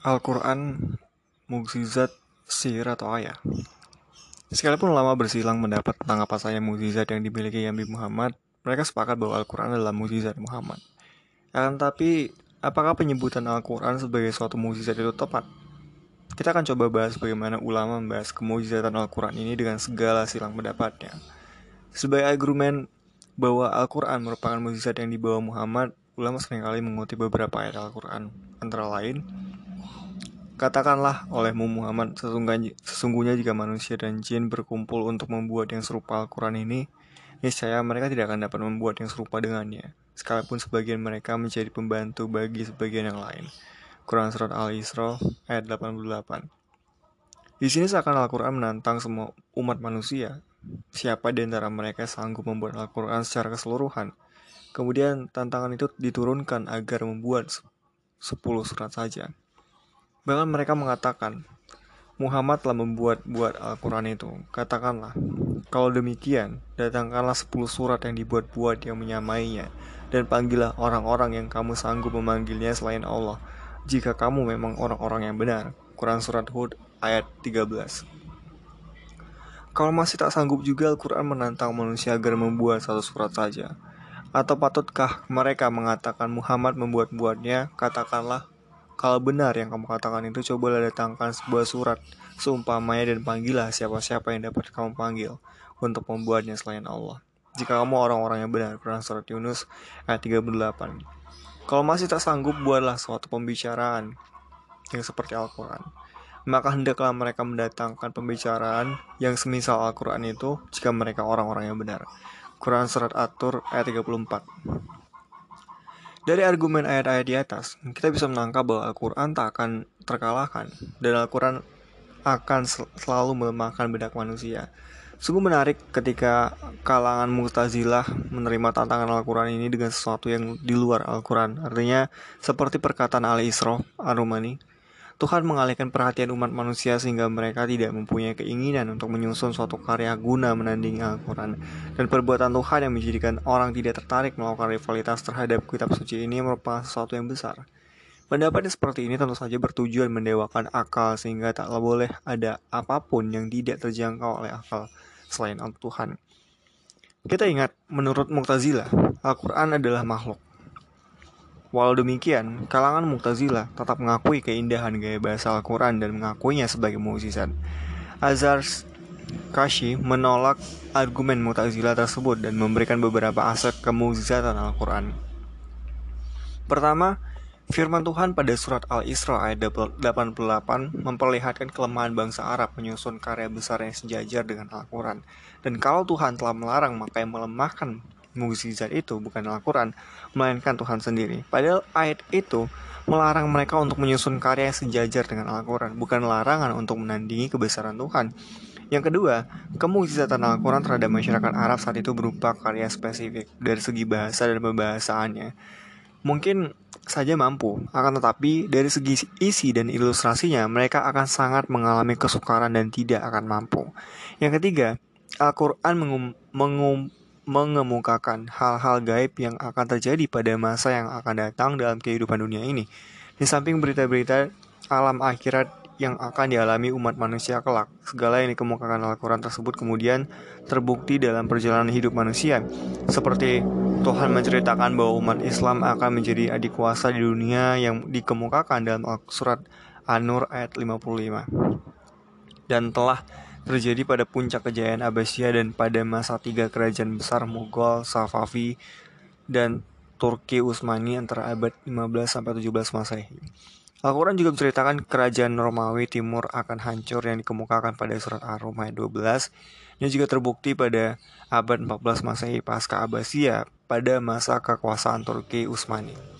Al-Quran mukjizat sihir atau ayah. Sekalipun lama bersilang mendapat tentang apa saja mukjizat yang dimiliki Nabi Muhammad, mereka sepakat bahwa Al-Quran adalah mukjizat Muhammad. Akan tapi, apakah penyebutan Al-Quran sebagai suatu mukjizat itu tepat? Kita akan coba bahas bagaimana ulama membahas kemujizatan Al-Quran ini dengan segala silang pendapatnya. Sebagai argumen bahwa Al-Quran merupakan mukjizat yang dibawa Muhammad, ulama sering kali mengutip beberapa ayat Al-Quran, antara lain, Katakanlah olehmu Muhammad, sesungguhnya jika manusia dan jin berkumpul untuk membuat yang serupa Al-Quran ini, niscaya mereka tidak akan dapat membuat yang serupa dengannya, sekalipun sebagian mereka menjadi pembantu bagi sebagian yang lain. Quran Surat Al-Isra ayat 88 Di sini seakan Al-Quran menantang semua umat manusia. Siapa di antara mereka sanggup membuat Al-Quran secara keseluruhan? Kemudian tantangan itu diturunkan agar membuat 10 surat saja. Bahkan mereka mengatakan, Muhammad telah membuat-buat Al-Quran itu. Katakanlah, kalau demikian, datangkanlah 10 surat yang dibuat-buat yang menyamainya, dan panggillah orang-orang yang kamu sanggup memanggilnya selain Allah, jika kamu memang orang-orang yang benar. Quran Surat Hud ayat 13 Kalau masih tak sanggup juga Al-Quran menantang manusia agar membuat satu surat saja. Atau patutkah mereka mengatakan Muhammad membuat-buatnya? Katakanlah, kalau benar yang kamu katakan itu, cobalah datangkan sebuah surat seumpamanya dan panggillah siapa-siapa yang dapat kamu panggil untuk membuatnya selain Allah. Jika kamu orang-orang yang benar, Quran Surat Yunus ayat 38. Kalau masih tak sanggup, buatlah suatu pembicaraan yang seperti Al-Quran. Maka hendaklah mereka mendatangkan pembicaraan yang semisal Al-Quran itu jika mereka orang-orang yang benar. Quran Surat Atur ayat 34 dari argumen ayat-ayat di atas, kita bisa menangkap bahwa Al-Quran tak akan terkalahkan, dan Al-Quran akan selalu melemahkan benak manusia. Sungguh menarik ketika kalangan Mu'tazilah menerima tantangan Al-Quran ini dengan sesuatu yang di luar Al-Quran. Artinya, seperti perkataan Ali Isra Ar-Rumani, Tuhan mengalihkan perhatian umat manusia sehingga mereka tidak mempunyai keinginan untuk menyusun suatu karya guna menandingi Al-Quran. Dan perbuatan Tuhan yang menjadikan orang tidak tertarik melakukan rivalitas terhadap kitab suci ini merupakan sesuatu yang besar. Pendapat seperti ini tentu saja bertujuan mendewakan akal sehingga tak boleh ada apa pun yang tidak terjangkau oleh akal selain Tuhan. Kita ingat, menurut Mu'tazilah, Al-Quran adalah makhluk. Walau demikian, kalangan Mu'tazilah tetap mengakui keindahan gaya bahasa Al-Quran dan mengakuinya sebagai mukjizat. Azhar Kashi menolak argumen Mu'tazilah tersebut dan memberikan beberapa aspek kemukjizatan Al-Quran. Pertama, firman Tuhan pada surat Al-Isra ayat 88 memperlihatkan kelemahan bangsa Arab menyusun karya besar yang sejajar dengan Al-Quran. Dan kalau Tuhan telah melarang, maka yang melemahkan mukjizat itu bukan Al-Quran, melainkan Tuhan sendiri. Padahal ayat itu melarang mereka untuk menyusun karya yang sejajar dengan Al-Quran, bukan larangan untuk menandingi kebesaran Tuhan. Yang kedua, kemujizatan Al-Quran terhadap masyarakat Arab saat itu berupa karya spesifik dari segi bahasa dan pembahasaannya. Mungkin saja mampu, akan tetapi dari segi isi dan ilustrasinya mereka akan sangat mengalami kesukaran dan tidak akan mampu. Yang ketiga, Al-Quran mengum, mengum, mengemukakan hal-hal gaib yang akan terjadi pada masa yang akan datang dalam kehidupan dunia ini. Di samping berita-berita alam akhirat yang akan dialami umat manusia kelak. Segala yang dikemukakan Al-Quran tersebut kemudian terbukti dalam perjalanan hidup manusia. Seperti Tuhan menceritakan bahwa umat Islam akan menjadi adik kuasa di dunia yang dikemukakan dalam surat An-Nur ayat 55. Dan telah terjadi pada puncak kejayaan Abbasiyah dan pada masa tiga kerajaan besar Mughal, Safavi, dan Turki Utsmani antara abad 15 sampai 17 Masehi. Al-Quran juga menceritakan kerajaan Romawi Timur akan hancur yang dikemukakan pada surat Ar-Rum ayat 12. Ini juga terbukti pada abad 14 Masehi pasca Abbasiyah pada masa kekuasaan Turki Utsmani.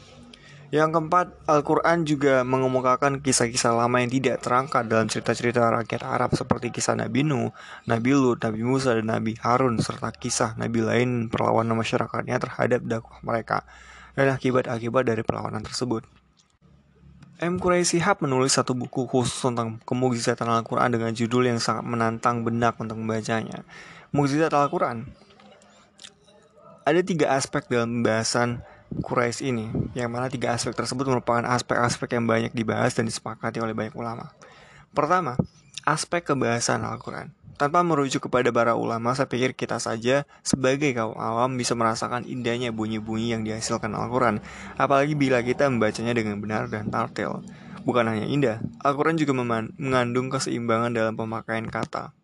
Yang keempat, Al-Quran juga mengemukakan kisah-kisah lama yang tidak terangkat dalam cerita-cerita rakyat Arab seperti kisah Nabi Nuh, Nabi Lut, Nabi Musa, dan Nabi Harun, serta kisah Nabi lain perlawanan masyarakatnya terhadap dakwah mereka, dan akibat-akibat dari perlawanan tersebut. M. Quraisy Shihab menulis satu buku khusus tentang kemukjizatan Al-Quran dengan judul yang sangat menantang benak untuk membacanya. Mukjizat Al-Quran Ada tiga aspek dalam pembahasan Quraisy ini, yang mana tiga aspek tersebut merupakan aspek-aspek yang banyak dibahas dan disepakati oleh banyak ulama. Pertama, aspek kebahasan Al-Quran. Tanpa merujuk kepada para ulama, saya pikir kita saja sebagai kaum awam bisa merasakan indahnya bunyi-bunyi yang dihasilkan Al-Quran, apalagi bila kita membacanya dengan benar dan tartil. Bukan hanya indah, Al-Quran juga mengandung keseimbangan dalam pemakaian kata.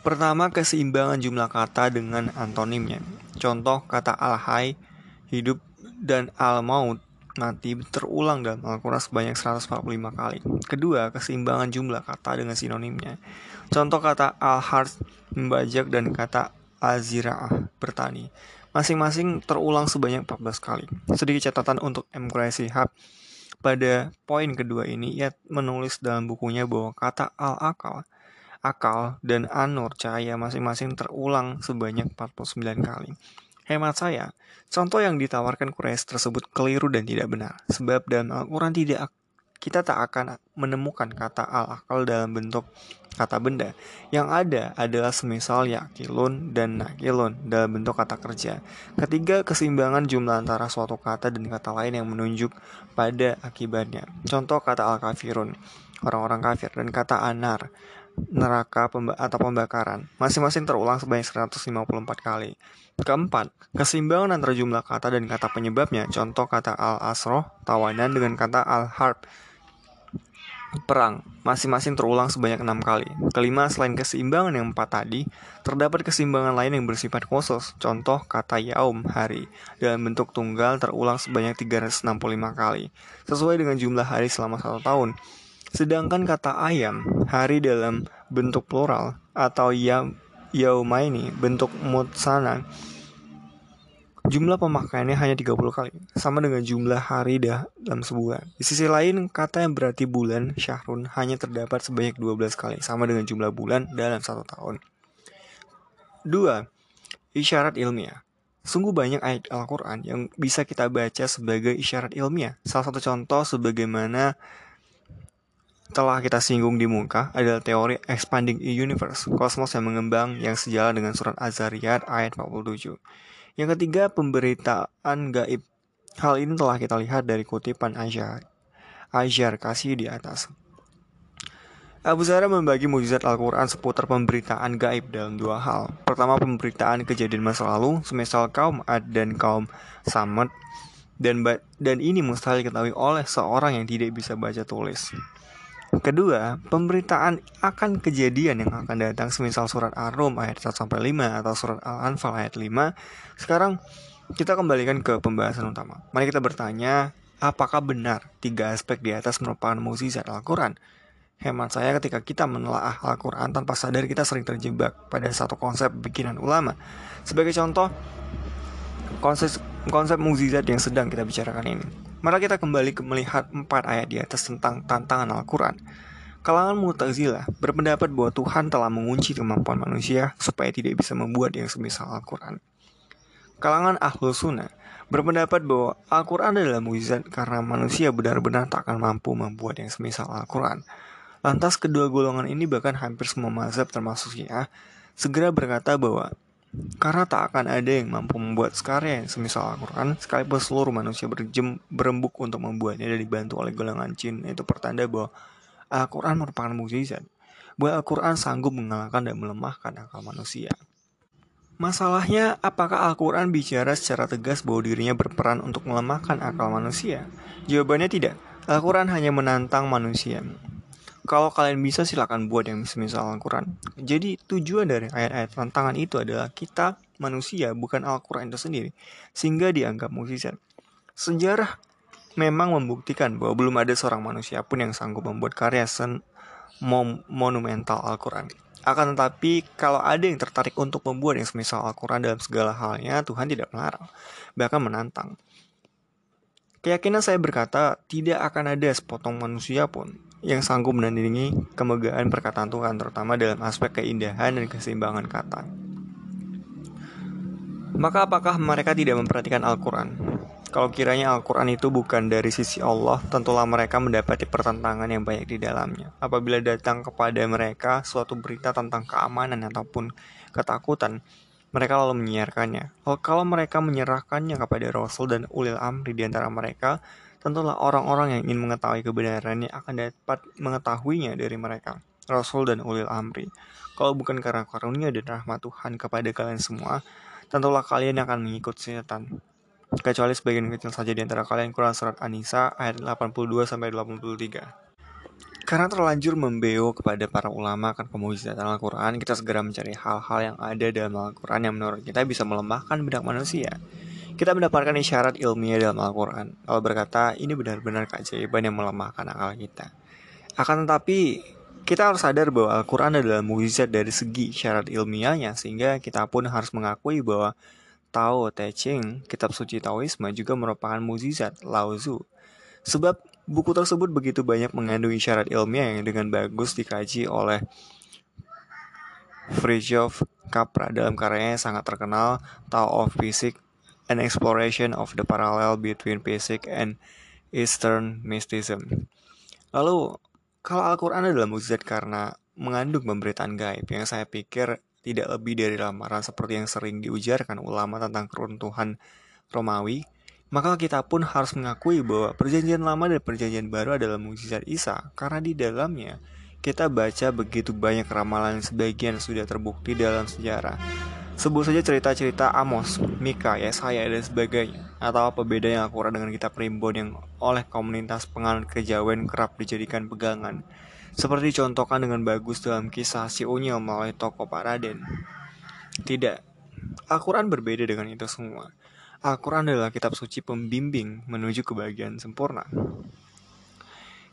Pertama, keseimbangan jumlah kata dengan antonimnya. Contoh kata al-hay, hidup, dan al-maut mati terulang dalam Al-Quran sebanyak 145 kali. Kedua, keseimbangan jumlah kata dengan sinonimnya. Contoh kata al-harth membajak dan kata azira'ah bertani. Masing-masing terulang sebanyak 14 kali. Sedikit catatan untuk M. Hub. Pada poin kedua ini, ia menulis dalam bukunya bahwa kata al-akal, akal, dan anur cahaya masing-masing terulang sebanyak 49 kali. Hemat saya, contoh yang ditawarkan Quraisy tersebut keliru dan tidak benar. Sebab dalam Al-Quran tidak kita tak akan menemukan kata al-akal dalam bentuk kata benda. Yang ada adalah semisal yakilun dan nakilun dalam bentuk kata kerja. Ketiga, keseimbangan jumlah antara suatu kata dan kata lain yang menunjuk pada akibatnya. Contoh kata al-kafirun, orang-orang kafir, dan kata anar, neraka pemba atau pembakaran. Masing-masing terulang sebanyak 154 kali. Keempat, keseimbangan antara jumlah kata dan kata penyebabnya. Contoh kata al-asroh, tawanan dengan kata al-harb, perang. Masing-masing terulang sebanyak enam kali. Kelima, selain keseimbangan yang empat tadi, terdapat keseimbangan lain yang bersifat khusus. Contoh kata yaum, hari, dalam bentuk tunggal terulang sebanyak 365 kali. Sesuai dengan jumlah hari selama satu tahun. Sedangkan kata ayam, hari dalam bentuk plural, atau yam, yaumaini, bentuk mutsana, jumlah pemakaiannya hanya 30 kali, sama dengan jumlah hari dah dalam sebulan. Di sisi lain, kata yang berarti bulan, syahrun, hanya terdapat sebanyak 12 kali, sama dengan jumlah bulan dalam satu tahun. 2. Isyarat ilmiah Sungguh banyak ayat Al-Quran yang bisa kita baca sebagai isyarat ilmiah. Salah satu contoh sebagaimana telah kita singgung di muka adalah teori expanding universe, kosmos yang mengembang yang sejalan dengan surat Az-Zariyat ayat 47. Yang ketiga, pemberitaan gaib. Hal ini telah kita lihat dari kutipan Ajar, Ajar kasih di atas. Abu Zara membagi mujizat Al-Quran seputar pemberitaan gaib dalam dua hal. Pertama, pemberitaan kejadian masa lalu, semisal kaum Ad dan kaum Samad, dan, dan ini mustahil diketahui oleh seorang yang tidak bisa baca tulis. Kedua, pemberitaan akan kejadian yang akan datang semisal surat Ar-Rum ayat 1 sampai 5 atau surat Al-Anfal ayat 5. Sekarang kita kembalikan ke pembahasan utama. Mari kita bertanya, apakah benar tiga aspek di atas merupakan mukjizat Al-Qur'an? Hemat saya ketika kita menelaah Al-Quran tanpa sadar kita sering terjebak pada satu konsep bikinan ulama. Sebagai contoh, konsep konsep mukjizat yang sedang kita bicarakan ini. Mari kita kembali ke melihat empat ayat di atas tentang tantangan Al-Quran. Kalangan Mu'tazilah berpendapat bahwa Tuhan telah mengunci kemampuan manusia supaya tidak bisa membuat yang semisal Al-Quran. Kalangan Ahlul Sunnah berpendapat bahwa Al-Quran adalah mukjizat karena manusia benar-benar tak akan mampu membuat yang semisal Al-Quran. Lantas kedua golongan ini bahkan hampir semua mazhab termasuk Syiah segera berkata bahwa karena tak akan ada yang mampu membuat sekarya yang semisal Al-Quran, sekalipun seluruh manusia berjem, berembuk untuk membuatnya dan dibantu oleh golongan jin, itu pertanda bahwa Al-Quran merupakan mukjizat. Bahwa Al-Quran sanggup mengalahkan dan melemahkan akal manusia. Masalahnya, apakah Al-Quran bicara secara tegas bahwa dirinya berperan untuk melemahkan akal manusia? Jawabannya tidak. Al-Quran hanya menantang manusia. Kalau kalian bisa silakan buat yang semisal Al-Quran. Jadi tujuan dari ayat-ayat tantangan itu adalah kita manusia bukan Al-Quran itu sendiri. Sehingga dianggap mukjizat. Sejarah memang membuktikan bahwa belum ada seorang manusia pun yang sanggup membuat karya sen monumental Al-Quran. Akan tetapi, kalau ada yang tertarik untuk membuat yang semisal Al-Quran dalam segala halnya, Tuhan tidak melarang, bahkan menantang. Keyakinan saya berkata, tidak akan ada sepotong manusia pun yang sanggup menandingi kemegahan perkataan Tuhan, terutama dalam aspek keindahan dan keseimbangan kata. Maka apakah mereka tidak memperhatikan Al-Quran? Kalau kiranya Al-Quran itu bukan dari sisi Allah, tentulah mereka mendapati pertentangan yang banyak di dalamnya. Apabila datang kepada mereka suatu berita tentang keamanan ataupun ketakutan, Mereka lalu menyiarkannya. Kalau mereka menyerahkannya kepada Rasul dan ulil amri di antara mereka, tentulah orang-orang yang ingin mengetahui kebenarannya akan dapat mengetahuinya dari mereka, Rasul dan ulil amri. Kalau bukan karena karunia dan rahmat Tuhan kepada kalian semua, tentulah kalian akan mengikut setan. Kecuali sebagian kecil saja di antara kalian Quran Surat An-Nisa ayat 82 sampai 83. Karena terlanjur membeo kepada para ulama akan pemujizatan Al-Quran, kita segera mencari hal-hal yang ada dalam Al-Quran yang menurut kita bisa melemahkan benak manusia. Kita mendapatkan isyarat ilmiah dalam Al-Quran, lalu berkata ini benar-benar keajaiban yang melemahkan akal kita. Akan tetapi, kita harus sadar bahwa Al-Quran adalah mujizat dari segi syarat ilmiahnya, sehingga kita pun harus mengakui bahwa Tao Te Ching, kitab suci Taoisme juga merupakan mujizat Lao Tzu. Sebab Buku tersebut begitu banyak mengandung isyarat ilmiah yang dengan bagus dikaji oleh Fritjof Capra dalam karyanya yang sangat terkenal Tao of Physics An Exploration of the Parallel Between Physics and Eastern Mysticism. Lalu, kalau Al-Quran adalah mukjizat karena mengandung pemberitaan gaib yang saya pikir tidak lebih dari lamaran seperti yang sering diujarkan ulama tentang keruntuhan Romawi, maka kita pun harus mengakui bahwa perjanjian lama dan perjanjian baru adalah mukjizat Isa karena di dalamnya kita baca begitu banyak ramalan sebagian sudah terbukti dalam sejarah. Sebut saja cerita-cerita Amos, Mika, Yesaya, dan sebagainya. Atau apa bedanya Al-Quran dengan kitab primbon yang oleh komunitas penganut kejawen kerap dijadikan pegangan. Seperti contohkan dengan bagus dalam kisah si Unyil melalui toko Pak Raden. Tidak, Al-Quran berbeda dengan itu semua. Al-Quran adalah kitab suci pembimbing menuju kebahagiaan sempurna.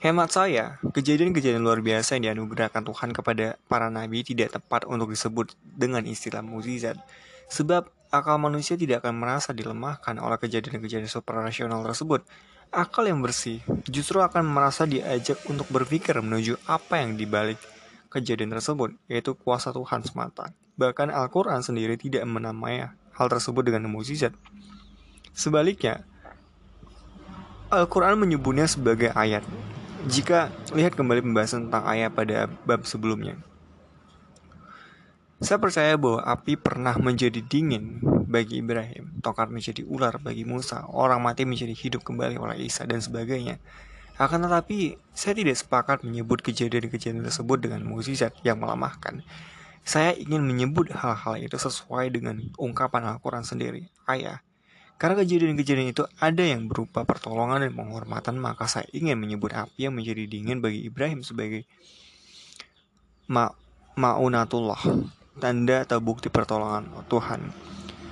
Hemat saya, kejadian-kejadian luar biasa yang dianugerahkan Tuhan kepada para nabi tidak tepat untuk disebut dengan istilah mukjizat, sebab akal manusia tidak akan merasa dilemahkan oleh kejadian-kejadian suprarasional tersebut. Akal yang bersih justru akan merasa diajak untuk berpikir menuju apa yang dibalik kejadian tersebut, yaitu kuasa Tuhan semata. Bahkan Al-Quran sendiri tidak menamai hal tersebut dengan mukjizat. Sebaliknya, Al-Quran menyebutnya sebagai ayat. Jika lihat kembali pembahasan tentang ayat pada bab sebelumnya. Saya percaya bahwa api pernah menjadi dingin bagi Ibrahim, tongkat menjadi ular bagi Musa, orang mati menjadi hidup kembali oleh Isa, dan sebagainya. Akan tetapi, saya tidak sepakat menyebut kejadian-kejadian tersebut dengan mukjizat yang melemahkan. Saya ingin menyebut hal-hal itu sesuai dengan ungkapan Al-Quran sendiri. Ayah, karena kejadian-kejadian itu ada yang berupa pertolongan dan penghormatan, maka saya ingin menyebut api yang menjadi dingin bagi Ibrahim sebagai ma ma'unatullah, tanda atau bukti pertolongan Tuhan.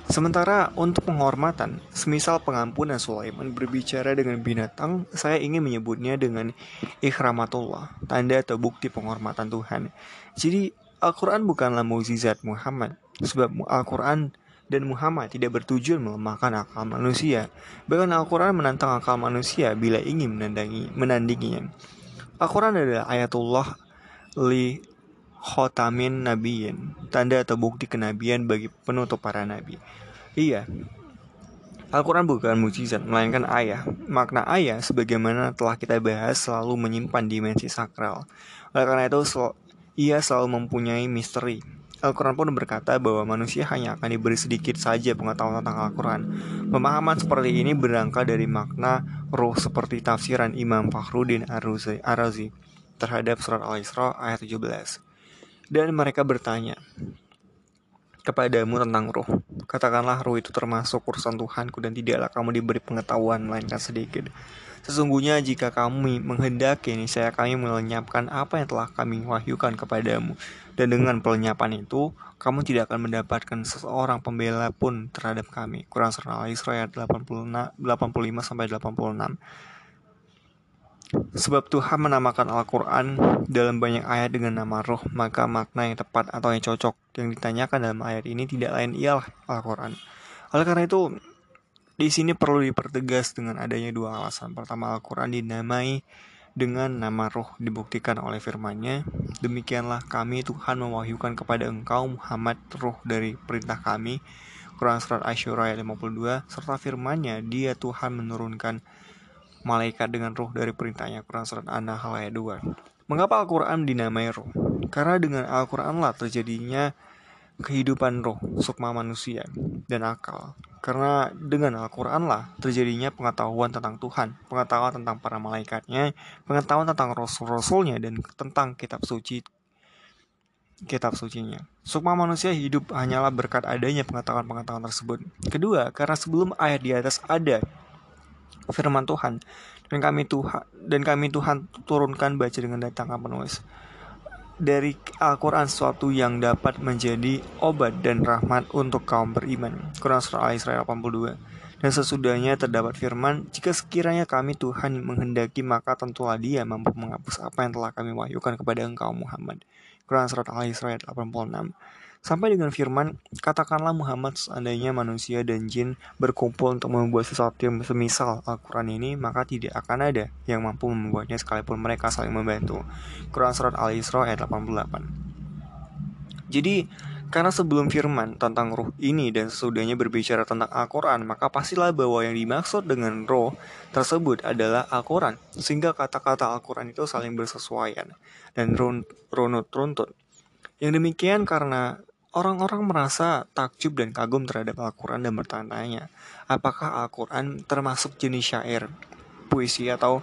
Sementara untuk penghormatan, semisal pengampunan Sulaiman berbicara dengan binatang, saya ingin menyebutnya dengan ikhramatullah, tanda atau bukti penghormatan Tuhan. Jadi Al-Quran bukanlah mukjizat Muhammad, sebab Al-Quran dan Muhammad tidak bertujuan melemahkan akal manusia. Bahkan Al-Quran menantang akal manusia bila ingin menandangi, menandinginya. Al-Quran adalah ayatullah li khotamin nabiyin, tanda atau bukti kenabian bagi penutup para nabi. Iya, Al-Quran bukan mujizat, melainkan ayah. Makna ayah, sebagaimana telah kita bahas, selalu menyimpan dimensi sakral. Oleh karena itu, ia selalu mempunyai misteri. Al-Quran pun berkata bahwa manusia hanya akan diberi sedikit saja pengetahuan tentang Al-Quran. Pemahaman seperti ini berangkat dari makna roh seperti tafsiran Imam Fakhruddin Ar-Razi terhadap surat Al-Isra ayat 17. Dan mereka bertanya kepadamu tentang roh. Katakanlah roh itu termasuk urusan Tuhanku dan tidaklah kamu diberi pengetahuan melainkan sedikit. Sesungguhnya jika kami menghendaki ini, saya kami melenyapkan apa yang telah kami wahyukan kepadamu. Dan dengan pelenyapan itu, kamu tidak akan mendapatkan seseorang pembela pun terhadap kami. Quran Surah Al-Isra ayat 85 sampai 86. Sebab Tuhan menamakan Al-Quran dalam banyak ayat dengan nama roh, maka makna yang tepat atau yang cocok yang ditanyakan dalam ayat ini tidak lain ialah Al-Quran. Oleh karena itu, di sini perlu dipertegas dengan adanya dua alasan. Pertama, Al-Quran dinamai dengan nama roh dibuktikan oleh firman-Nya. Demikianlah kami Tuhan mewahyukan kepada engkau Muhammad roh dari perintah kami. Quran Surat Asyura ayat 52 serta firman-Nya dia Tuhan menurunkan malaikat dengan roh dari perintahnya. Quran Surat An-Nahl ayat 2. Mengapa Al-Quran dinamai roh? Karena dengan Al-Quran lah terjadinya kehidupan roh, sukma manusia, dan akal. Karena dengan Al-Quran lah terjadinya pengetahuan tentang Tuhan, pengetahuan tentang para malaikatnya, pengetahuan tentang rasul-rasulnya, dan tentang kitab suci kitab sucinya. Sukma manusia hidup hanyalah berkat adanya pengetahuan-pengetahuan tersebut. Kedua, karena sebelum ayat di atas ada firman Tuhan dan kami Tuhan dan kami Tuhan turunkan baca dengan datang penulis dari Al-Quran sesuatu yang dapat menjadi obat dan rahmat untuk kaum beriman. Quran Surah Al-Isra 82 Dan sesudahnya terdapat firman, jika sekiranya kami Tuhan menghendaki maka tentulah dia mampu menghapus apa yang telah kami wahyukan kepada engkau Muhammad. Quran Surat Al-Isra 86 Sampai dengan firman, katakanlah Muhammad seandainya manusia dan jin berkumpul untuk membuat sesuatu yang semisal Al-Quran ini, maka tidak akan ada yang mampu membuatnya sekalipun mereka saling membantu. Quran Surat Al-Isra ayat 88 Jadi, karena sebelum firman tentang ruh ini dan sesudahnya berbicara tentang Al-Quran, maka pastilah bahwa yang dimaksud dengan roh tersebut adalah Al-Quran. Sehingga kata-kata Al-Quran itu saling bersesuaian dan runut runtut. Yang demikian karena Orang-orang merasa takjub dan kagum terhadap Al-Quran dan bertanya, apakah Al-Quran termasuk jenis syair, puisi atau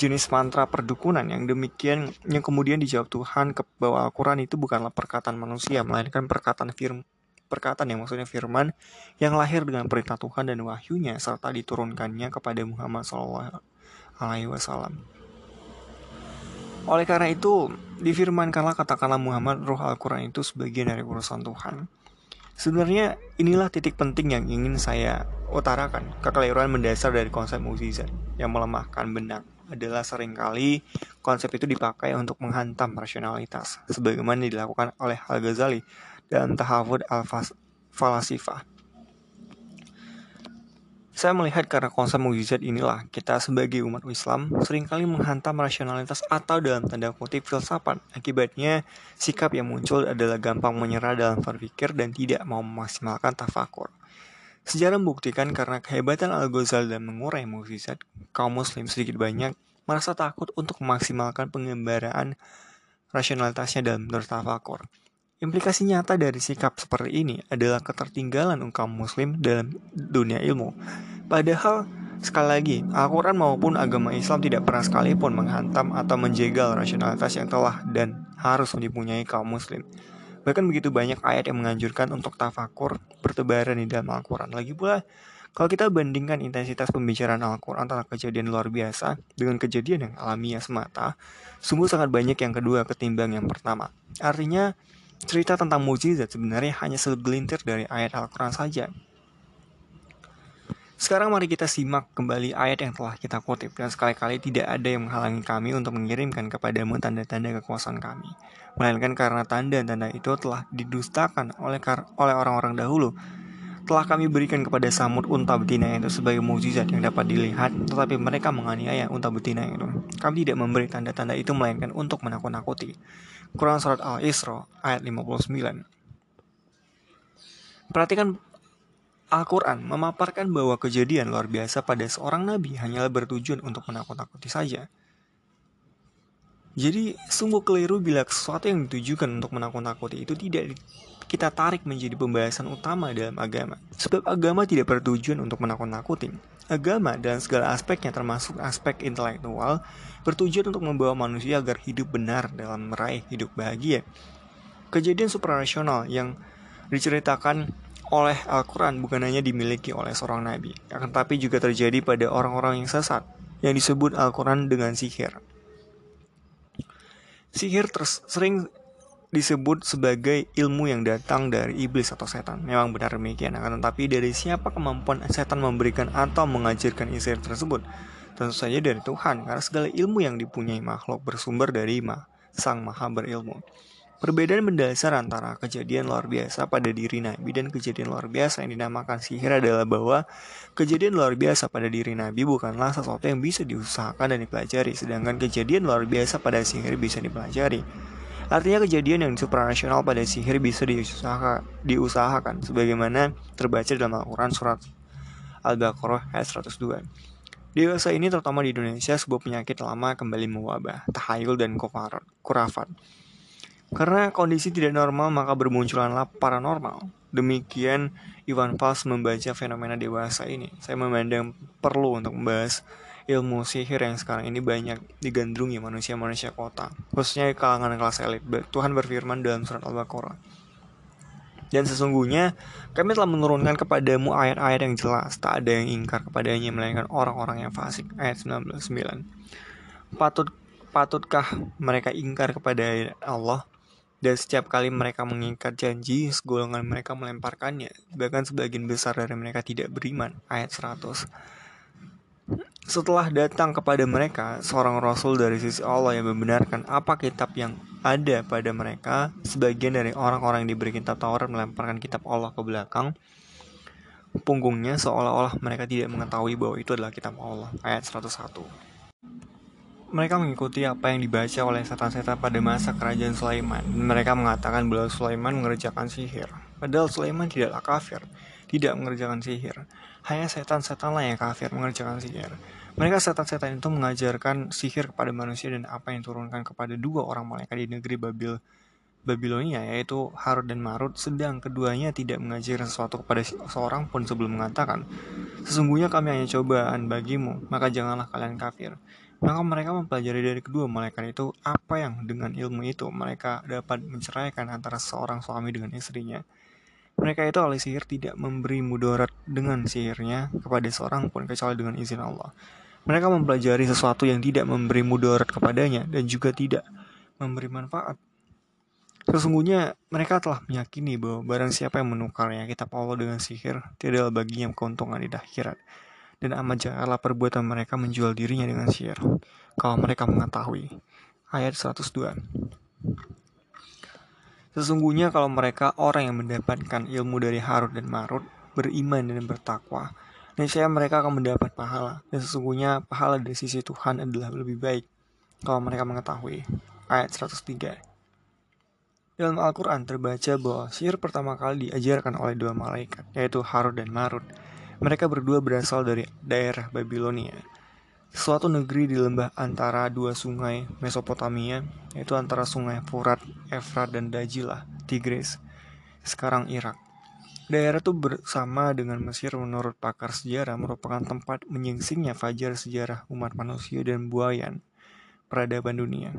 jenis mantra perdukunan yang demikian yang kemudian dijawab Tuhan ke bahwa Al-Quran itu bukanlah perkataan manusia, melainkan perkataan firman perkataan yang maksudnya firman yang lahir dengan perintah Tuhan dan wahyunya serta diturunkannya kepada Muhammad SAW. Oleh karena itu, difirmankanlah katakanlah Muhammad roh Al-Quran itu sebagian dari urusan Tuhan. Sebenarnya inilah titik penting yang ingin saya utarakan. Kekeliruan mendasar dari konsep mukjizat yang melemahkan benak adalah sering kali konsep itu dipakai untuk menghantam rasionalitas, sebagaimana dilakukan oleh Al-Ghazali dalam Tahafud al-Falasifah. Saya melihat karena konsep mujizat inilah kita sebagai umat Islam sering kali menghantam rasionalitas atau dalam tanda kutip filsafat. Akibatnya sikap yang muncul adalah gampang menyerah dalam berpikir dan tidak mau memaksimalkan tafakur. Sejarah membuktikan karena kehebatan Al-Ghazali dan mengurai mujizat, kaum muslim sedikit banyak merasa takut untuk memaksimalkan pengembaraan rasionalitasnya dalam bertafakur. Implikasi nyata dari sikap seperti ini adalah ketertinggalan kaum muslim dalam dunia ilmu. Padahal, sekali lagi, Al-Quran maupun agama Islam tidak pernah sekalipun menghantam atau menjegal rasionalitas yang telah dan harus dipunyai kaum muslim. Bahkan begitu banyak ayat yang menganjurkan untuk tafakur bertebaran di dalam Al-Quran. Lagi pula, kalau kita bandingkan intensitas pembicaraan Al-Quran tentang kejadian luar biasa dengan kejadian yang alamiah semata, sungguh sangat banyak yang kedua ketimbang yang pertama. Artinya, Cerita tentang mujizat sebenarnya hanya segelintir dari ayat Al-Quran saja. Sekarang mari kita simak kembali ayat yang telah kita kutip dan sekali-kali tidak ada yang menghalangi kami untuk mengirimkan kepadamu tanda-tanda kekuasaan kami. Melainkan karena tanda-tanda itu telah didustakan oleh oleh orang-orang dahulu. Telah kami berikan kepada Samud unta betina itu sebagai mujizat yang dapat dilihat, tetapi mereka menganiaya unta betina itu. Kami tidak memberi tanda-tanda itu melainkan untuk menakut-nakuti. Quran Surat Al-Isra ayat 59 Perhatikan Al-Quran memaparkan bahwa kejadian luar biasa pada seorang nabi hanyalah bertujuan untuk menakut-nakuti saja. Jadi, sungguh keliru bila sesuatu yang ditujukan untuk menakut-nakuti itu tidak kita tarik menjadi pembahasan utama dalam agama. Sebab agama tidak bertujuan untuk menakut-nakuti. Agama dan segala aspeknya termasuk aspek intelektual bertujuan untuk membawa manusia agar hidup benar dalam meraih hidup bahagia. Kejadian supranasional yang diceritakan oleh Al-Quran bukan hanya dimiliki oleh seorang nabi, akan tapi juga terjadi pada orang-orang yang sesat yang disebut Al-Quran dengan sihir. Sihir sering disebut sebagai ilmu yang datang dari iblis atau setan. Memang benar demikian, akan tetapi dari siapa kemampuan setan memberikan atau mengajarkan isi tersebut? Tentu saja dari Tuhan, karena segala ilmu yang dipunyai makhluk bersumber dari Ma, Sang Maha berilmu. Perbedaan mendasar antara kejadian luar biasa pada diri Nabi dan kejadian luar biasa yang dinamakan sihir adalah bahwa kejadian luar biasa pada diri Nabi bukanlah sesuatu yang bisa diusahakan dan dipelajari, sedangkan kejadian luar biasa pada sihir bisa dipelajari. Artinya kejadian yang supranasional pada sihir bisa diusahakan, diusahakan sebagaimana terbaca dalam Al-Quran surat Al-Baqarah ayat 102. Dewasa ini terutama di Indonesia sebuah penyakit lama kembali mewabah, tahayul dan kurafat. Karena kondisi tidak normal maka bermunculanlah paranormal. Demikian Ivan Fals membaca fenomena dewasa ini. Saya memandang perlu untuk membahas ilmu sihir yang sekarang ini banyak digandrungi manusia-manusia kota, khususnya kalangan kelas elit. Tuhan berfirman dalam surat Al-Baqarah. Dan sesungguhnya kami telah menurunkan kepadamu ayat-ayat yang jelas, tak ada yang ingkar kepadanya melainkan orang-orang yang fasik. Ayat 99. Patut patutkah mereka ingkar kepada Allah dan setiap kali mereka mengikat janji, segolongan mereka melemparkannya. Bahkan sebagian besar dari mereka tidak beriman. Ayat 100. Setelah datang kepada mereka seorang rasul dari sisi Allah yang membenarkan apa kitab yang ada pada mereka, sebagian dari orang-orang yang diberi kitab Taurat melemparkan kitab Allah ke belakang punggungnya seolah-olah mereka tidak mengetahui bahwa itu adalah kitab Allah. Ayat 101. Mereka mengikuti apa yang dibaca oleh setan-setan pada masa kerajaan Sulaiman. Mereka mengatakan bahwa Sulaiman mengerjakan sihir. Padahal Sulaiman tidaklah kafir, tidak mengerjakan sihir. Hanya setan-setanlah yang kafir mengerjakan sihir. Mereka setan-setan itu mengajarkan sihir kepada manusia dan apa yang turunkan kepada dua orang malaikat di negeri Babil Babilonia yaitu Harut dan Marut sedang keduanya tidak mengajarkan sesuatu kepada seorang pun sebelum mengatakan Sesungguhnya kami hanya cobaan bagimu maka janganlah kalian kafir maka mereka mempelajari dari kedua malaikat itu apa yang dengan ilmu itu mereka dapat menceraikan antara seorang suami dengan istrinya. Mereka itu oleh sihir tidak memberi mudarat dengan sihirnya kepada seorang pun kecuali dengan izin Allah. Mereka mempelajari sesuatu yang tidak memberi mudarat kepadanya dan juga tidak memberi manfaat. Sesungguhnya mereka telah meyakini bahwa barang siapa yang menukarnya kitab Allah dengan sihir, tidak ada baginya keuntungan di akhirat dan amat jahatlah perbuatan mereka menjual dirinya dengan sihir. Kalau mereka mengetahui. Ayat 102. Sesungguhnya kalau mereka orang yang mendapatkan ilmu dari Harut dan Marut, beriman dan bertakwa, saya mereka akan mendapat pahala. Dan sesungguhnya pahala dari sisi Tuhan adalah lebih baik kalau mereka mengetahui. Ayat 103. Dalam Al-Quran terbaca bahwa sihir pertama kali diajarkan oleh dua malaikat, yaitu Harut dan Marut. Mereka berdua berasal dari daerah Babilonia, suatu negeri di lembah antara dua sungai Mesopotamia, yaitu antara sungai Furat, Efrat, dan Dajilah, Tigris, sekarang Irak. Daerah itu bersama dengan Mesir menurut pakar sejarah merupakan tempat menyingsingnya fajar sejarah umat manusia dan buayan peradaban dunia.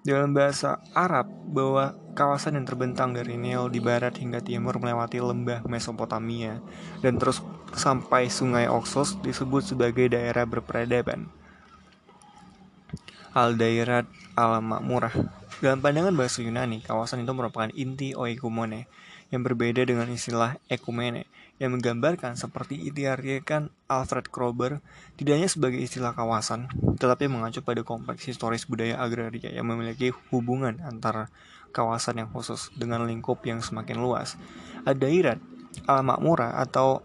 Dalam bahasa Arab, bahwa kawasan yang terbentang dari Nil di barat hingga timur melewati lembah Mesopotamia dan terus sampai sungai Oxus disebut sebagai daerah berperadaban. Al-Dairat al-Ma'murah Dalam pandangan bahasa Yunani, kawasan itu merupakan inti oikumene yang berbeda dengan istilah ekumene yang menggambarkan seperti diartikan Alfred Kroeber tidak hanya sebagai istilah kawasan, tetapi mengacu pada kompleks historis budaya agraria yang memiliki hubungan antara kawasan yang khusus dengan lingkup yang semakin luas. Adairat al-Makmura atau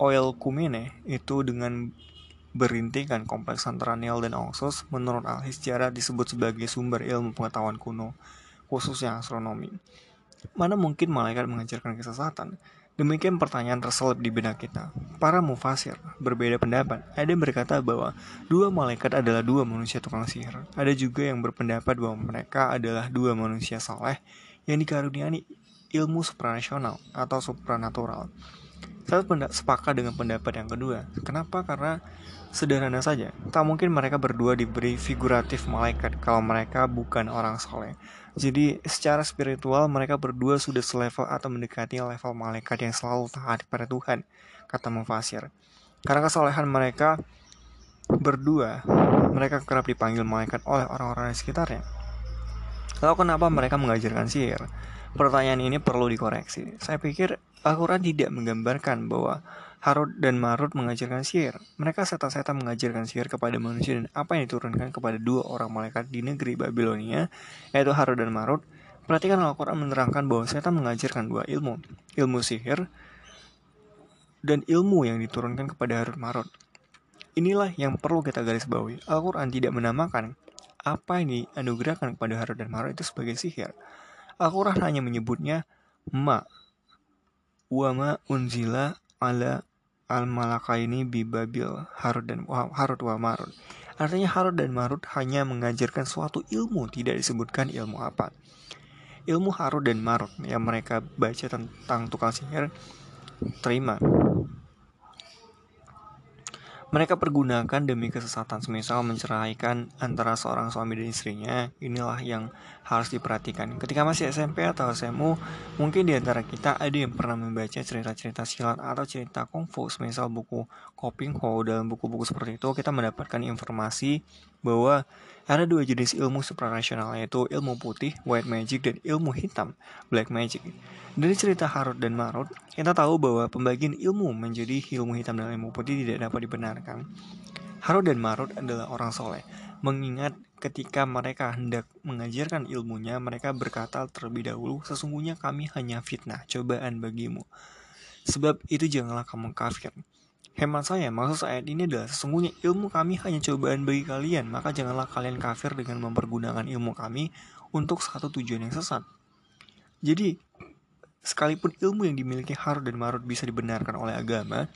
Oil Kumene itu dengan berintikan kompleks antara Nil dan Oxus menurut ahli sejarah disebut sebagai sumber ilmu pengetahuan kuno, khususnya astronomi. Mana mungkin malaikat mengajarkan kesesatan? Demikian pertanyaan terselip di benak kita. Para mufasir berbeda pendapat. Ada yang berkata bahwa dua malaikat adalah dua manusia tukang sihir. Ada juga yang berpendapat bahwa mereka adalah dua manusia saleh yang dikaruniai ilmu supranasional atau supranatural. Saya sepakat dengan pendapat yang kedua. Kenapa? Karena sederhana saja. Tak mungkin mereka berdua diberi figuratif malaikat kalau mereka bukan orang soleh. Jadi secara spiritual mereka berdua sudah selevel atau mendekati level malaikat yang selalu taat kepada Tuhan, kata Mufasir. Karena kesalehan mereka berdua, mereka kerap dipanggil malaikat oleh orang-orang di sekitarnya. Lalu kenapa mereka mengajarkan sihir? Pertanyaan ini perlu dikoreksi. Saya pikir Al-Quran tidak menggambarkan bahwa Harut dan Marut mengajarkan sihir. Mereka setan-setan mengajarkan sihir kepada manusia dan apa yang diturunkan kepada dua orang malaikat di negeri Babilonia, yaitu Harut dan Marut. Perhatikan Al-Quran menerangkan bahwa setan mengajarkan dua ilmu, ilmu sihir dan ilmu yang diturunkan kepada Harut Marut. Inilah yang perlu kita garis bawahi. Al-Quran tidak menamakan apa yang dianugerahkan kepada Harut dan Marut itu sebagai sihir. Al-Quran hanya menyebutnya ma, wama unzila ala Al-Malakaini bi Babil Harut dan Harut wa Marut. Artinya Harut dan Marut hanya mengajarkan suatu ilmu, tidak disebutkan ilmu apa. ilmu Harut dan Marut yang mereka baca tentang tukang sihir terima mereka pergunakan demi kesesatan semisal menceraikan antara seorang suami dan istrinya. Inilah yang harus diperhatikan. Ketika masih SMP atau SMU mungkin di antara kita ada yang pernah membaca cerita-cerita silat atau cerita kungfu semisal buku Koping Ho dalam buku-buku seperti itu kita mendapatkan informasi bahwa ada dua jenis ilmu supranasional yaitu ilmu putih white magic dan ilmu hitam black magic dari cerita Harut dan Marut, kita tahu bahwa pembagian ilmu menjadi ilmu hitam dan ilmu putih tidak dapat dibenarkan. Harut dan Marut adalah orang soleh, mengingat ketika mereka hendak mengajarkan ilmunya, mereka berkata terlebih dahulu, sesungguhnya kami hanya fitnah, cobaan bagimu. Sebab itu janganlah kamu kafir. Hemat saya, maksud ayat ini adalah sesungguhnya ilmu kami hanya cobaan bagi kalian, maka janganlah kalian kafir dengan mempergunakan ilmu kami untuk satu tujuan yang sesat. Jadi, Sekalipun ilmu yang dimiliki Harut dan Marut bisa dibenarkan oleh agama,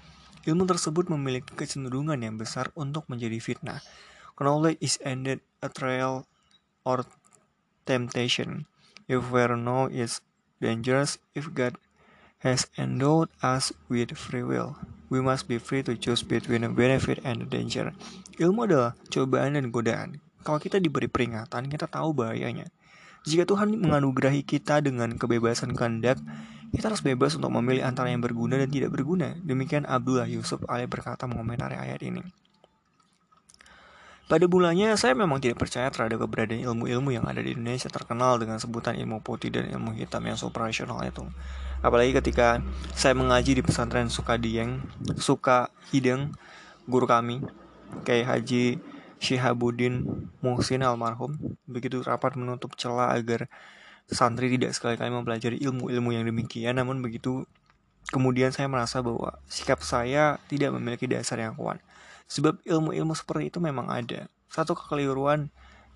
ilmu tersebut memiliki kecenderungan yang besar untuk menjadi fitnah. Knowledge is ended a trial or temptation. If we know is dangerous, if God has endowed us with free will, we must be free to choose between the benefit and the danger. Ilmu adalah cobaan dan godaan. Kalau kita diberi peringatan, kita tahu bahayanya. Jika Tuhan menganugerahi kita dengan kebebasan kehendak, kita harus bebas untuk memilih antara yang berguna dan tidak berguna. Demikian Abdullah Yusuf Ali berkata mengomentari ayat ini. Pada bulannya, saya memang tidak percaya terhadap keberadaan ilmu-ilmu yang ada di Indonesia terkenal dengan sebutan ilmu putih dan ilmu hitam yang superasional itu. Apalagi ketika saya mengaji di pesantren Sukadieng, Suka Hideng, guru kami, kayak Haji Syihabuddin Muhsin almarhum begitu rapat menutup celah agar santri tidak sekali-kali mempelajari ilmu-ilmu yang demikian namun begitu kemudian saya merasa bahwa sikap saya tidak memiliki dasar yang kuat sebab ilmu-ilmu seperti itu memang ada satu kekeliruan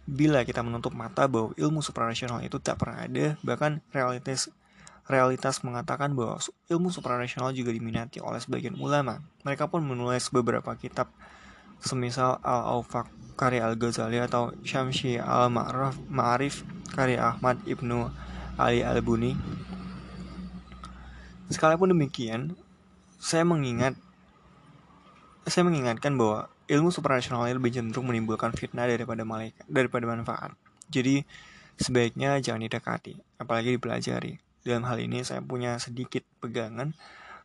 bila kita menutup mata bahwa ilmu supranasional itu tak pernah ada bahkan realitas realitas mengatakan bahwa ilmu supranasional juga diminati oleh sebagian ulama mereka pun menulis beberapa kitab semisal Al-Aufaq karya Al-Ghazali atau Syamsi Al-Ma'rif Ma'arif karya Ahmad Ibnu Ali Al-Buni. Sekalipun demikian, saya mengingat saya mengingatkan bahwa ilmu supranasional lebih cenderung menimbulkan fitnah daripada malaikat daripada manfaat. Jadi sebaiknya jangan didekati, apalagi dipelajari. Dalam hal ini saya punya sedikit pegangan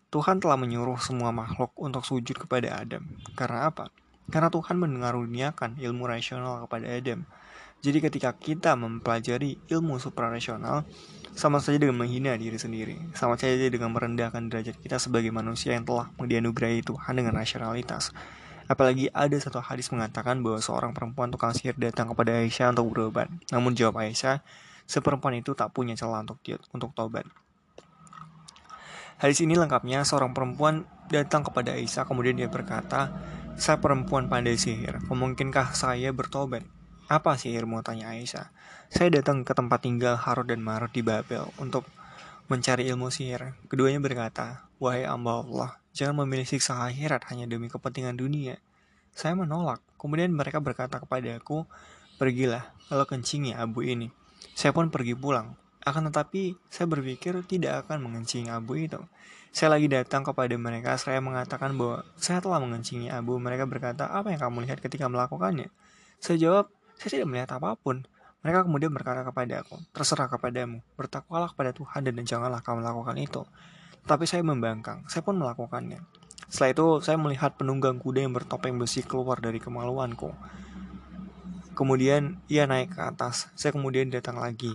Tuhan telah menyuruh semua makhluk untuk sujud kepada Adam. Karena apa? Karena Tuhan mengaruniakan ilmu rasional kepada Adam. Jadi ketika kita mempelajari ilmu suprarasional, sama saja dengan menghina diri sendiri. Sama saja dengan merendahkan derajat kita sebagai manusia yang telah dianugerahi Tuhan dengan rasionalitas. Apalagi ada satu hadis mengatakan bahwa seorang perempuan tukang sihir datang kepada Aisyah untuk berobat. Namun jawab Aisyah, seperempuan itu tak punya celah untuk untuk tobat. Hadis ini lengkapnya seorang perempuan datang kepada Aisyah kemudian dia berkata, saya perempuan pandai sihir. Memungkinkah saya bertobat? Apa sihirmu? Tanya Aisyah. Saya datang ke tempat tinggal Harut dan Marut di Babel untuk mencari ilmu sihir. Keduanya berkata, Wahai amba Allah, jangan memilih siksa akhirat hanya demi kepentingan dunia. Saya menolak. Kemudian mereka berkata kepada aku, Pergilah, lalu kencingi abu ini. Saya pun pergi pulang. Akan tetapi, saya berpikir tidak akan mengencingi abu itu. Saya lagi datang kepada mereka, saya mengatakan bahwa saya telah mengencingi abu. Mereka berkata, apa yang kamu lihat ketika melakukannya? Saya jawab, saya tidak melihat apa pun. Mereka kemudian berkata kepada aku, terserah kepadamu, bertakwalah kepada Tuhan dan janganlah kamu melakukan itu. Tapi saya membangkang, saya pun melakukannya. Setelah itu, saya melihat penunggang kuda yang bertopeng besi keluar dari kemaluanku. Kemudian ia naik ke atas. Saya kemudian datang lagi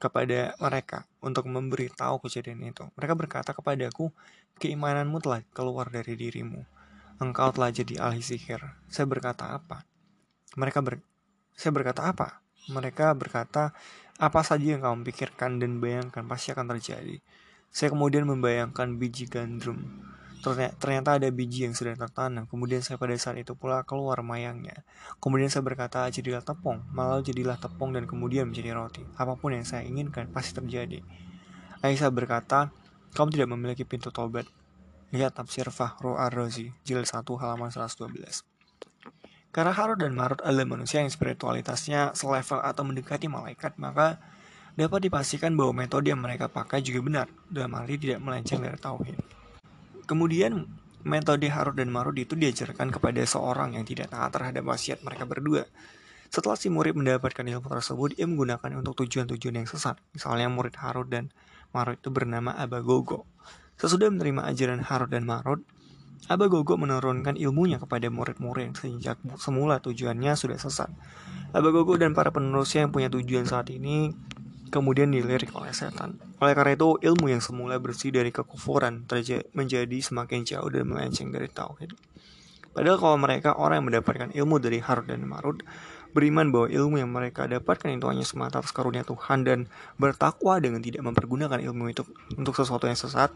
kepada mereka untuk memberi tahu kejadian itu. Mereka berkata kepadaku, keimananmu telah keluar dari dirimu. Engkau telah jadi ahli sihir. Saya berkata apa? Mereka ber... Saya berkata apa? Mereka berkata, apa saja yang kamu pikirkan dan bayangkan pasti akan terjadi. Saya kemudian membayangkan biji gandrum Ternyata ada biji yang sudah tertanam. Kemudian saya pada saat itu pula keluar mayangnya. Kemudian saya berkata, jadilah tepung. Malah jadilah tepung dan kemudian menjadi roti. Apa pun yang saya inginkan pasti terjadi. Aisyah berkata, kamu tidak memiliki pintu tobat. Lihat tafsir Fahru Ar-Razi, jilid 1 halaman 112. Karena Harut dan Marut adalah manusia yang spiritualitasnya selevel atau mendekati malaikat, maka dapat dipastikan bahwa metode yang mereka pakai juga benar, dalam arti tidak melenceng dari tauhid. Kemudian, metode Harut dan Marut itu diajarkan kepada seorang yang tidak taat terhadap wasiat mereka berdua. Setelah si murid mendapatkan ilmu tersebut, ia menggunakannya untuk tujuan-tujuan yang sesat. Misalnya murid Harut dan Marut itu bernama Abagogo. Sesudah menerima ajaran Harut dan Marut, Abagogo menurunkan ilmunya kepada murid-murid sejak semula tujuannya sudah sesat. Abagogo dan para penerusnya yang punya tujuan saat ini kemudian dilirik oleh setan. Oleh karena itu, ilmu yang semula bersih dari kekufuran menjadi semakin jauh dan melenceng dari tauhid. Padahal kalau mereka orang yang mendapatkan ilmu dari Harut dan Marut, beriman bahwa ilmu yang mereka dapatkan itu hanya semata atas karunia Tuhan dan bertakwa dengan tidak mempergunakan ilmu itu untuk sesuatu yang sesat,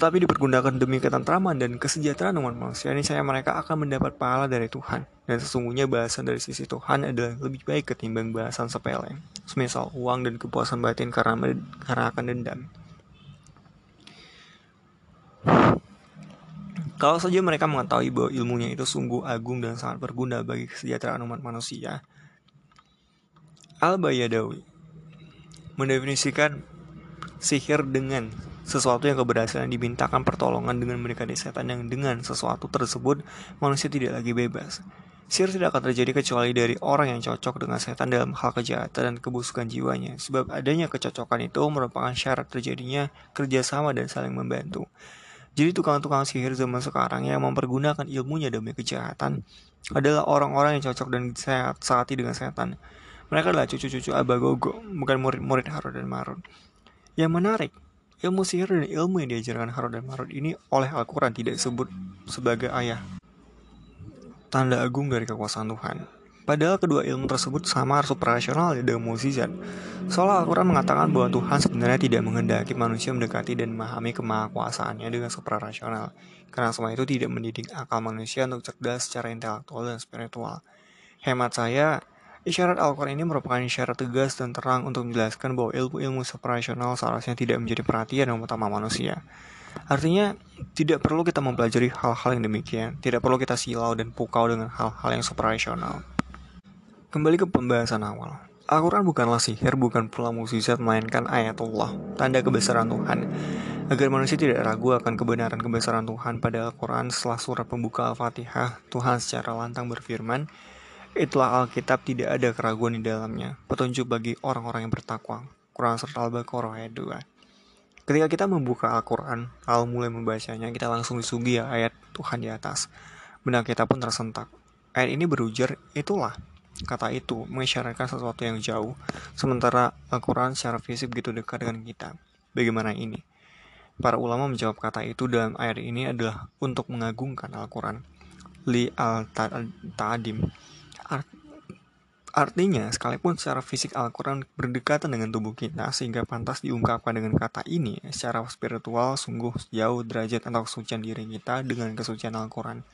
tetapi dipergunakan demi ketentraman dan kesejahteraan umat manusia, ini saya mereka akan mendapat pahala dari Tuhan. Dan sesungguhnya bahasan dari sisi Tuhan adalah lebih baik ketimbang bahasan sepele, semisal uang dan kepuasan batin karena, karena akan dendam. Kalau saja mereka mengetahui bahwa ilmunya itu sungguh agung dan sangat berguna bagi kesejahteraan umat manusia, Al-Bayadawi mendefinisikan sihir dengan sesuatu yang keberhasilan dimintakan pertolongan dengan mendekati setan yang dengan sesuatu tersebut manusia tidak lagi bebas. Sihir tidak akan terjadi kecuali dari orang yang cocok dengan setan dalam hal kejahatan dan kebusukan jiwanya, sebab adanya kecocokan itu merupakan syarat terjadinya kerjasama dan saling membantu. Jadi tukang-tukang sihir zaman sekarang yang mempergunakan ilmunya demi kejahatan adalah orang-orang yang cocok dan sehat saati dengan setan. Mereka adalah cucu-cucu Abagogo, bukan murid-murid Harun dan Marun. Yang menarik, Ilmu sihir dan ilmu yang diajarkan Harut dan Marut ini oleh Al-Quran tidak disebut sebagai ayah. Tanda agung dari kekuasaan Tuhan. Padahal kedua ilmu tersebut sama suprarasional dengan mukjizat. Soalnya Al-Quran mengatakan bahwa Tuhan sebenarnya tidak menghendaki manusia mendekati dan memahami kemahakuasaannya dengan suprarasional. Karena semua itu tidak mendidik akal manusia untuk cerdas secara intelektual dan spiritual. Hemat saya, Isyarat Al-Quran ini merupakan isyarat tegas dan terang untuk menjelaskan bahwa ilmu-ilmu separasional seharusnya tidak menjadi perhatian yang utama manusia. Artinya, tidak perlu kita mempelajari hal-hal yang demikian, tidak perlu kita silau dan pukau dengan hal-hal yang separasional. Kembali ke pembahasan awal. Al-Quran bukanlah sihir, bukan pula mukjizat, melainkan ayatullah, tanda kebesaran Tuhan. Agar manusia tidak ragu akan kebenaran kebesaran Tuhan pada Al-Quran setelah surat pembuka Al-Fatihah, Tuhan secara lantang berfirman, Itulah Alkitab tidak ada keraguan di dalamnya, petunjuk bagi orang-orang yang bertakwa. Quran serta Al-Baqarah ayat 2. Ketika kita membuka Al-Quran, al mulai membacanya, kita langsung disugi ya ayat Tuhan di atas. Benak kita pun tersentak. Ayat ini berujar, itulah. Kata itu mengisyaratkan sesuatu yang jauh, sementara Al-Quran secara fisik begitu dekat dengan kita. Bagaimana ini? Para ulama menjawab kata itu dalam ayat ini adalah untuk mengagungkan Al-Quran. Li al-ta'adim. Art Artinya, sekalipun secara fisik Al-Quran berdekatan dengan tubuh kita sehingga pantas diungkapkan dengan kata ini, secara spiritual sungguh jauh derajat atau kesucian diri kita dengan kesucian Al-Quran.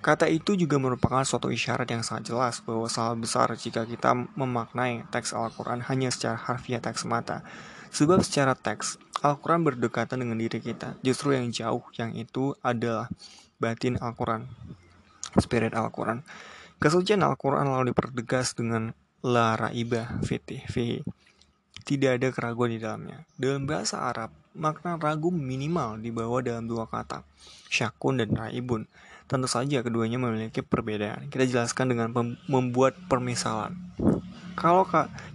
Kata itu juga merupakan suatu isyarat yang sangat jelas bahwa salah besar jika kita memaknai teks Al-Quran hanya secara harfiah teks semata. Sebab secara teks, Al-Quran berdekatan dengan diri kita. Justru yang jauh yang itu adalah batin Al-Quran, spirit Al-Quran. Kesucian Al-Quran lalu dipertegas dengan la raibah fitih fi. Tidak ada keraguan di dalamnya. Dalam bahasa Arab, makna ragu minimal dibawa dalam dua kata, syakun dan raibun. Tentu saja keduanya memiliki perbedaan. Kita jelaskan dengan membuat permisalan. Kalau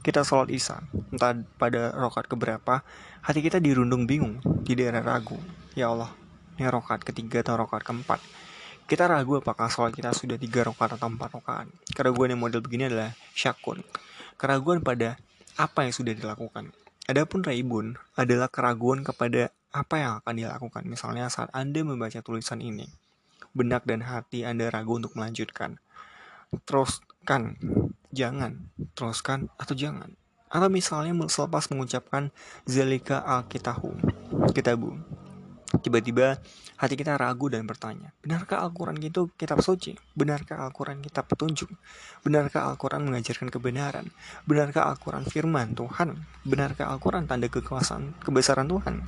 kita sholat isya, entah pada rokat keberapa, hati kita dirundung bingung, tidak ada ragu. Ya Allah, ini rokat ketiga atau rokat keempat kita ragu apakah sholat kita sudah tiga rakaat atau empat rakaat. Keraguan yang model begini adalah syakun. Keraguan pada apa yang sudah dilakukan. Adapun raibun adalah keraguan kepada apa yang akan dilakukan. Misalnya saat Anda membaca tulisan ini, benak dan hati Anda ragu untuk melanjutkan. Teruskan, jangan, teruskan atau jangan. Atau misalnya selepas mengucapkan zalika al-kitahu, kitabu, Tiba-tiba hati kita ragu dan bertanya, benarkah Al-Quran itu kitab suci? Benarkah Al-Quran kitab petunjuk? Benarkah Al-Quran mengajarkan kebenaran? Benarkah Al-Quran firman Tuhan? Benarkah Al-Quran tanda kekuasaan kebesaran Tuhan?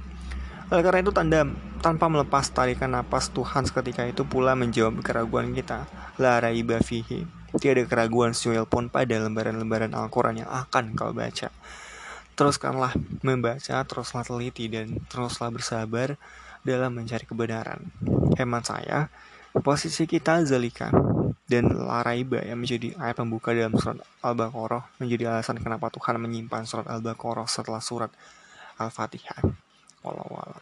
Oleh karena itu tanda tanpa melepas tarikan napas Tuhan seketika itu pula menjawab keraguan kita. La raiba fihi. Tiada keraguan secuil pun pada lembaran-lembaran Al-Quran yang akan kau baca. Teruskanlah membaca, teruslah teliti, dan teruslah bersabar dalam mencari kebenaran. Hemat saya, posisi kita zalika dan laraiba yang menjadi ayat pembuka dalam surat Al-Baqarah menjadi alasan kenapa Tuhan menyimpan surat Al-Baqarah setelah surat Al-Fatihah. Wallahualam.